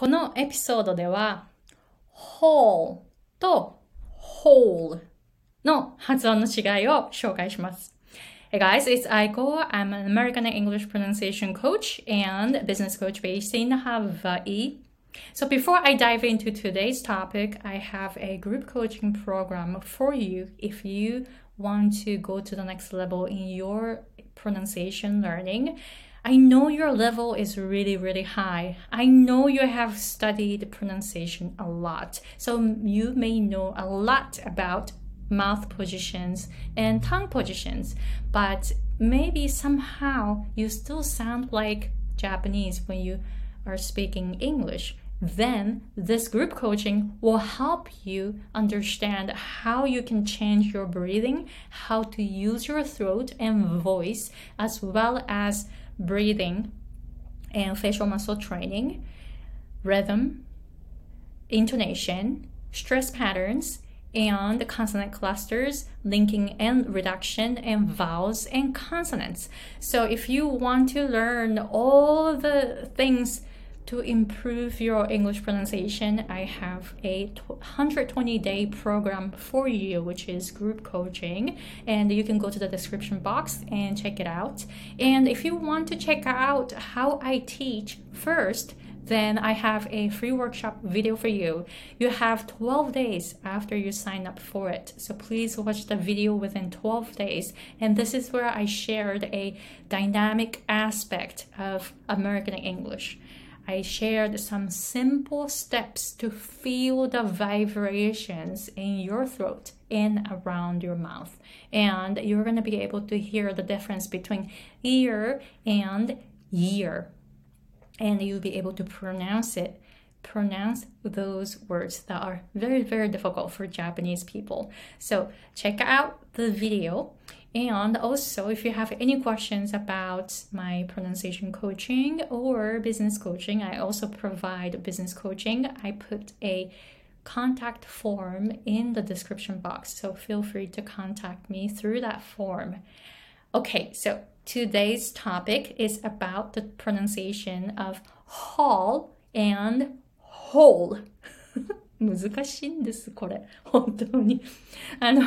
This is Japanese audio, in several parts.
このエピソードでは whole と whole の発音の違いを紹介します。Hey guys, it's Aiko. I'm an American English pronunciation coach and business coach based in Hawaii. So before I dive into today's topic, I have a group coaching program for you if you want to go to the next level in your pronunciation learning. I know your level is really, really high. I know you have studied pronunciation a lot. So you may know a lot about mouth positions and tongue positions, but maybe somehow you still sound like Japanese when you are speaking English then this group coaching will help you understand how you can change your breathing, how to use your throat and voice, as well as breathing and facial muscle training, rhythm, intonation, stress patterns, and consonant clusters, linking and reduction, and vowels and consonants. So, if you want to learn all the things to improve your English pronunciation, I have a 120 day program for you, which is group coaching. And you can go to the description box and check it out. And if you want to check out how I teach first, then I have a free workshop video for you. You have 12 days after you sign up for it. So please watch the video within 12 days. And this is where I shared a dynamic aspect of American English. I shared some simple steps to feel the vibrations in your throat and around your mouth. And you're going to be able to hear the difference between ear and year. And you'll be able to pronounce it pronounce those words that are very very difficult for Japanese people. So check out the video and also, if you have any questions about my pronunciation coaching or business coaching, I also provide business coaching. I put a contact form in the description box, so feel free to contact me through that form. Okay, so today's topic is about the pronunciation of hall and whole. 難しいんです、これ。本当に。あの、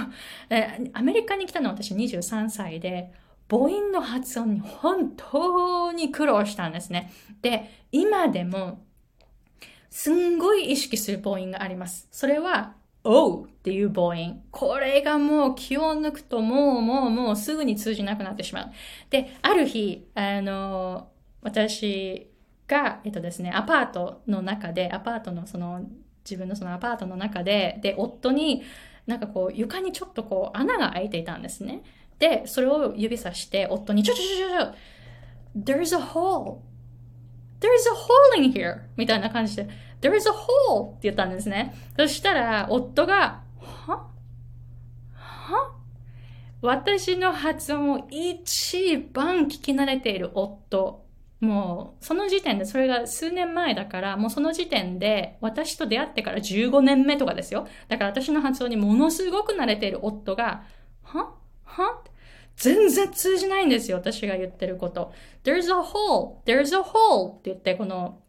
えアメリカに来たのは私23歳で、母音の発音に本当に苦労したんですね。で、今でも、すんごい意識する母音があります。それは、おうっていう母音。これがもう気を抜くともうもうもうすぐに通じなくなってしまう。で、ある日、あの、私が、えっとですね、アパートの中で、アパートのその自分のそのアパートの中で、で、夫に、なんかこう、床にちょっとこう、穴が開いていたんですね。で、それを指さして、夫に、ちょちょちょちょ、there's a hole. There's a hole in here. みたいな感じで、there's a hole って言ったんですね。そしたら、夫が、はは私の発音を一番聞き慣れている夫もう、その時点で、それが数年前だから、もうその時点で、私と出会ってから15年目とかですよ。だから私の発音にものすごく慣れている夫が、は？は？全然通じないんですよ、私が言ってること。There's a hole, there's a hole って言って、この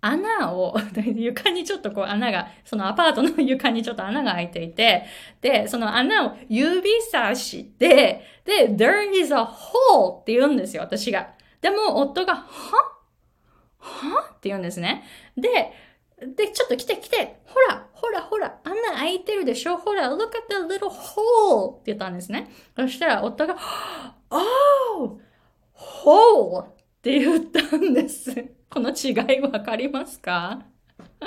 穴を、床にちょっとこう穴が、そのアパートの床にちょっと穴が開いていて、で、その穴を指さして、で、there is a hole って言うんですよ、私が。でも、夫が、は？は？って言うんですね。で、で、ちょっと来て来て、ほら、ほら、ほら、穴開いてるでしょ？ほら、look at the little hole って言ったんですね。そしたら、夫が、oh! hole! って言ったんです。この違いわかりますか？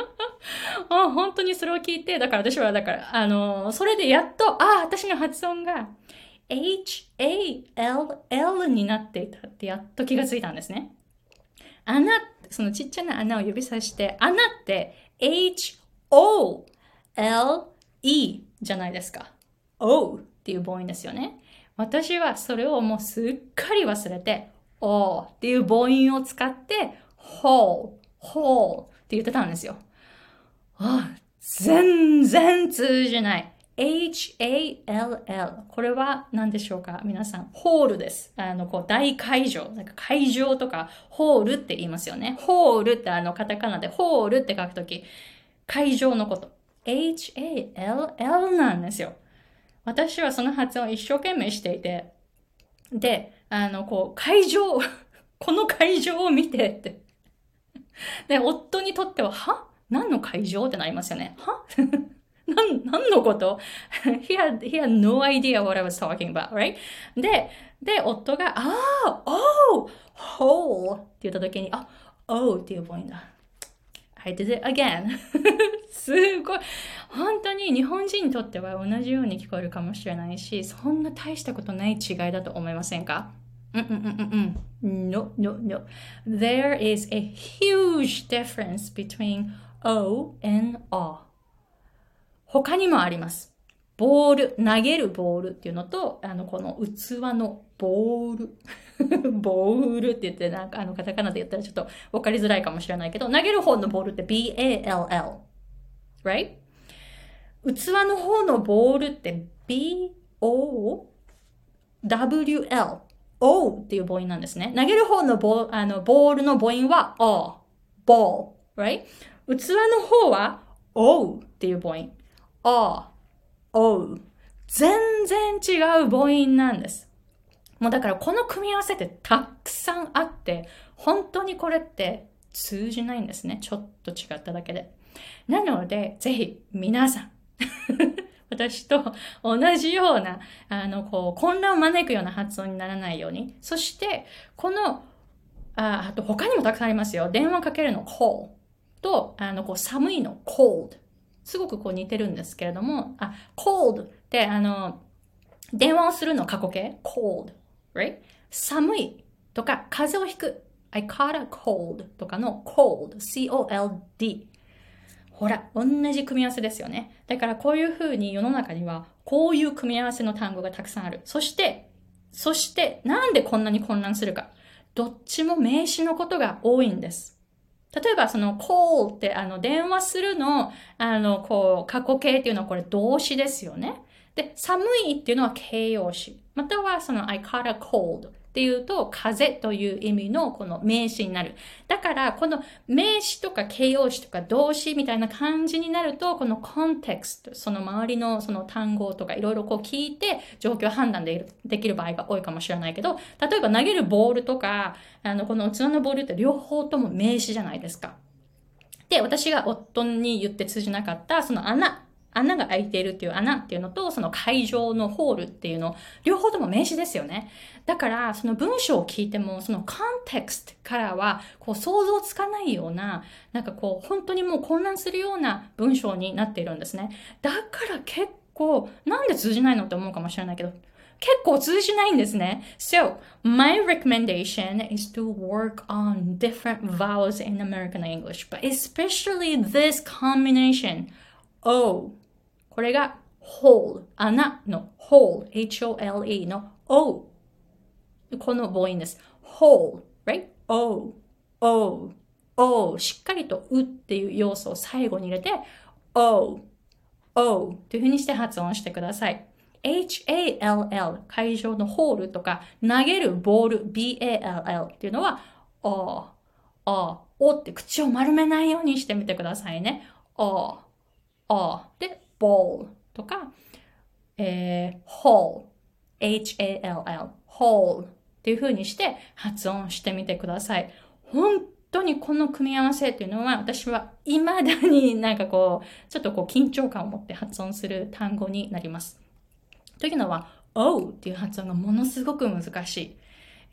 あ本当にそれを聞いて、だから私は、だから、あのそれでやっと、ああ、私の発音が、H-A-L-L になっていたってやっと気がついたんですね。穴、そのちっちゃな穴を指さして、穴って H-O-L-E じゃないですか。O っていう母音ですよね。私はそれをもうすっかり忘れて、O っていう母音を使って、Hole, Hole って言ってたんですよ。あ、全然通じない。H-A-L-L。これは何でしょうか？皆さん、ホールです。あの、こう、大会場。なんか会場とか、ホールって言いますよね。ホールってあの、カタカナでホールって書くとき、会場のこと。H-A-L-L なんですよ。私はその発音を一生懸命していて、で、あの、こう、会場、この会場を見てって。で、夫にとっては、は？何の会場？ってなりますよね。は？何、何のこと he, had, he had no idea what I was talking about, right? で、で、夫が、ああ、oh, whole って言った時に、あ、oh っていう母音だ。I did it again. すごい。本当に日本人にとっては同じように聞こえるかもしれないし、そんな大したことない違いだと思いませんかうんうんうんうん。No, no, no. There is a huge difference between O and O. 他にもあります。ボール、投げるボールっていうのと、あの、この器のボール。ボールって言って、なんかあの、カタカナで言ったらちょっと分かりづらいかもしれないけど、投げる方のボールって B-A-L-L。right? 器の方のボールって B-O-W-L。O っていう母音なんですね。投げる方のボあのボールの母音は O。ball。right? 器の方は O っていう母音。O。O。全然違う母音なんです。もうだからこの組み合わせってたくさんあって、本当にこれって通じないんですね。ちょっと違っただけで。なので、ぜひ皆さん 私と同じような、あの、こう、混乱を招くような発音にならないように。そして、この、ああと他にもたくさんありますよ。電話かけるの call と、あの、こう、寒いの cold。すごくこう似てるんですけれども、あ、cold ってあの、電話をするの過去形？cold。right? 寒いとか、風邪をひく。I caught a cold とかの cold。c-o-l-d。ほら、同じ組み合わせですよね。だからこういうふうに世の中にはこういう組み合わせの単語がたくさんある。そして、そしてなんでこんなに混乱するか。どっちも名詞のことが多いんです。例えばその call ってあの電話するの、あのこう過去形っていうのはこれ動詞ですよね。で、寒いっていうのは形容詞。またはその I caught a cold っていうと、風という意味のこの名詞になる。だから、この名詞とか形容詞とか動詞みたいな感じになると、このコンテクスト、その周りのその単語とかいろいろこう聞いて状況判断でできる場合が多いかもしれないけど、例えば投げるボールとか、あの、この器のボールって両方とも名詞じゃないですか。で、私が夫に言って通じなかった、その穴穴が開いているっていう穴っていうのと、その会場のホールっていうの、両方とも名詞ですよね。だから、その文章を聞いても、そのコンテクストからは、こう想像つかないような、なんかこう、本当にもう混乱するような文章になっているんですね。だから結構、なんで通じないのって思うかもしれないけど、結構通じないんですね。So, my recommendation is to work on different vowels in American English, but especially this combination. O これが hole 穴の hole h-o-l-e の O この母音です。hole right? O O O しっかりとうっていう要素を最後に入れて O O というふうにして発音してください。H-A-L-L 会場のホールとか投げるボール。B-A-L-L っていうのは O O O って口を丸めないようにしてみてくださいね。O O で ball とか、えー、hall, h-a-l-l, hall っていう風にして発音してみてください。本当にこの組み合わせっていうのは私は未だになんかこう、ちょっとこう緊張感を持って発音する単語になります。というのは、O っていう発音がものすごく難しい。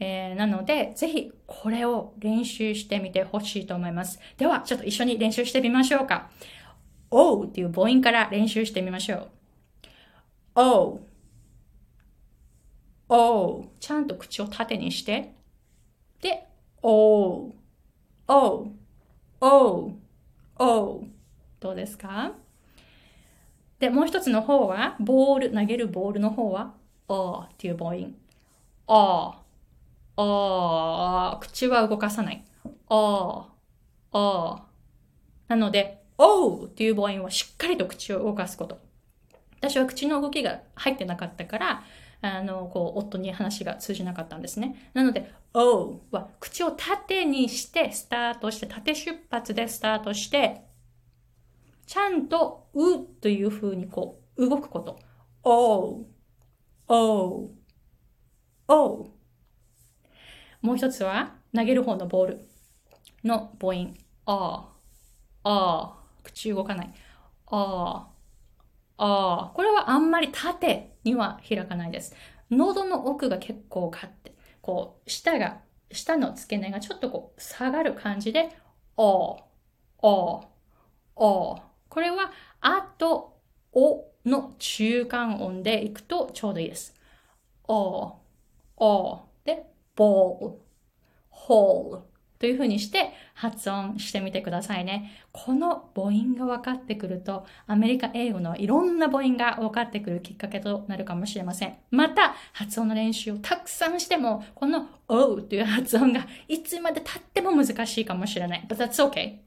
えー、なので、ぜひこれを練習してみてほしいと思います。では、ちょっと一緒に練習してみましょうか。O っていう母音から練習してみましょう。O O ちゃんと口を縦にして、で、O O O O どうですか？で、もう一つの方は、ボール、投げるボールの方は、O っていう母音。O O 口は動かさない。O O なので、おうっていう母音はしっかりと口を動かすこと。私は口の動きが入ってなかったから、あの、こう、夫に話が通じなかったんですね。なので、O は口を縦にしてスタートして、縦出発でスタートして、ちゃんと、うという風にこう、動くこと。O, O, O。もう一つは、投げる方のボールの母音。ああ、ああ、口動かない。ああ、ああ。これはあんまり縦には開かないです。喉の奥が結構ガッて、こう、舌が、舌の付け根がちょっとこう、下がる感じで、お、お、お。これは、あと、おの中間音でいくとちょうどいいです。おー、おー。で、ボール、ホール。というふうにして発音してみてくださいね。この母音が分かってくると、アメリカ英語のいろんな母音が分かってくるきっかけとなるかもしれません。また、発音の練習をたくさんしても、この O という発音がいつまで経っても難しいかもしれない。But that's okay.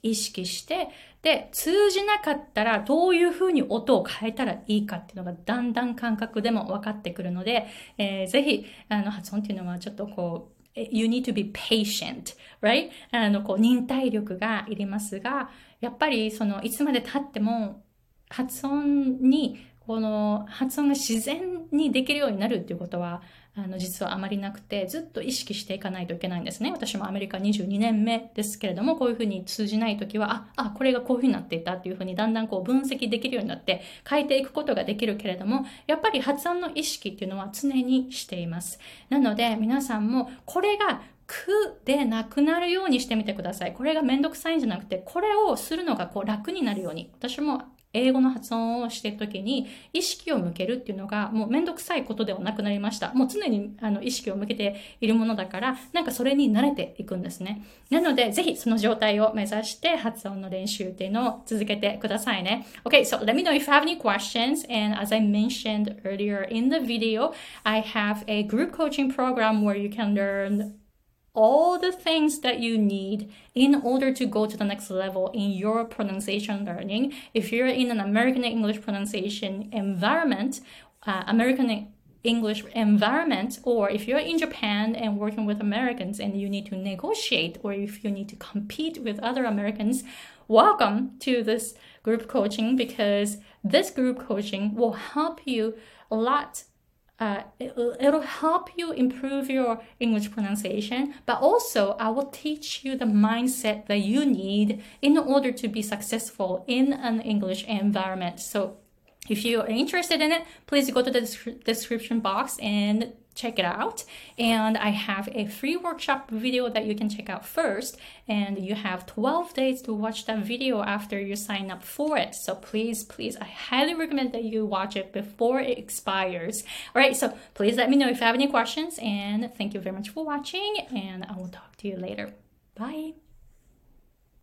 意識して、で、通じなかったらどういうふうに音を変えたらいいかっていうのがだんだん感覚でも分かってくるので、えー、ぜひ、あの、発音っていうのはちょっとこう、you need to be patient, right? あの、こう、忍耐力がいりますが、やっぱり、その、いつまで経っても、発音に、この、発音が自然にできるようになるっていうことは、あの、実はあまりなくて、ずっと意識していかないといけないんですね。私もアメリカ22年目ですけれども、こういうふうに通じないときは、あ、あ、これがこういうふうになっていたっていうふうに、だんだんこう分析できるようになって、変えていくことができるけれども、やっぱり発音の意識っていうのは常にしています。なので、皆さんも、これが苦でなくなるようにしてみてください。これがめんどくさいんじゃなくて、これをするのがこう楽になるように。私も英語の発音をしているときに意識を向けるっていうのがもうめんどくさいことではなくなりました。もう常にあの意識を向けているものだから、なんかそれに慣れていくんですね。なので、ぜひその状態を目指して発音の練習っていうのを続けてくださいね。Okay, so let me know if you have any questions. And as I mentioned earlier in the video, I have a group coaching program where you can learn all the things that you need in order to go to the next level in your pronunciation learning. If you're in an American English pronunciation environment, uh, American English environment, or if you're in Japan and working with Americans and you need to negotiate, or if you need to compete with other Americans, welcome to this group coaching because this group coaching will help you a lot uh, it'll, it'll help you improve your English pronunciation, but also I will teach you the mindset that you need in order to be successful in an English environment. So if you're interested in it, please go to the description box and check it out. And I have a free workshop video that you can check out first. And you have 12 days to watch that video after you sign up for it. So please, please, I highly recommend that you watch it before it expires. All right, so please let me know if you have any questions. And thank you very much for watching. And I will talk to you later. Bye.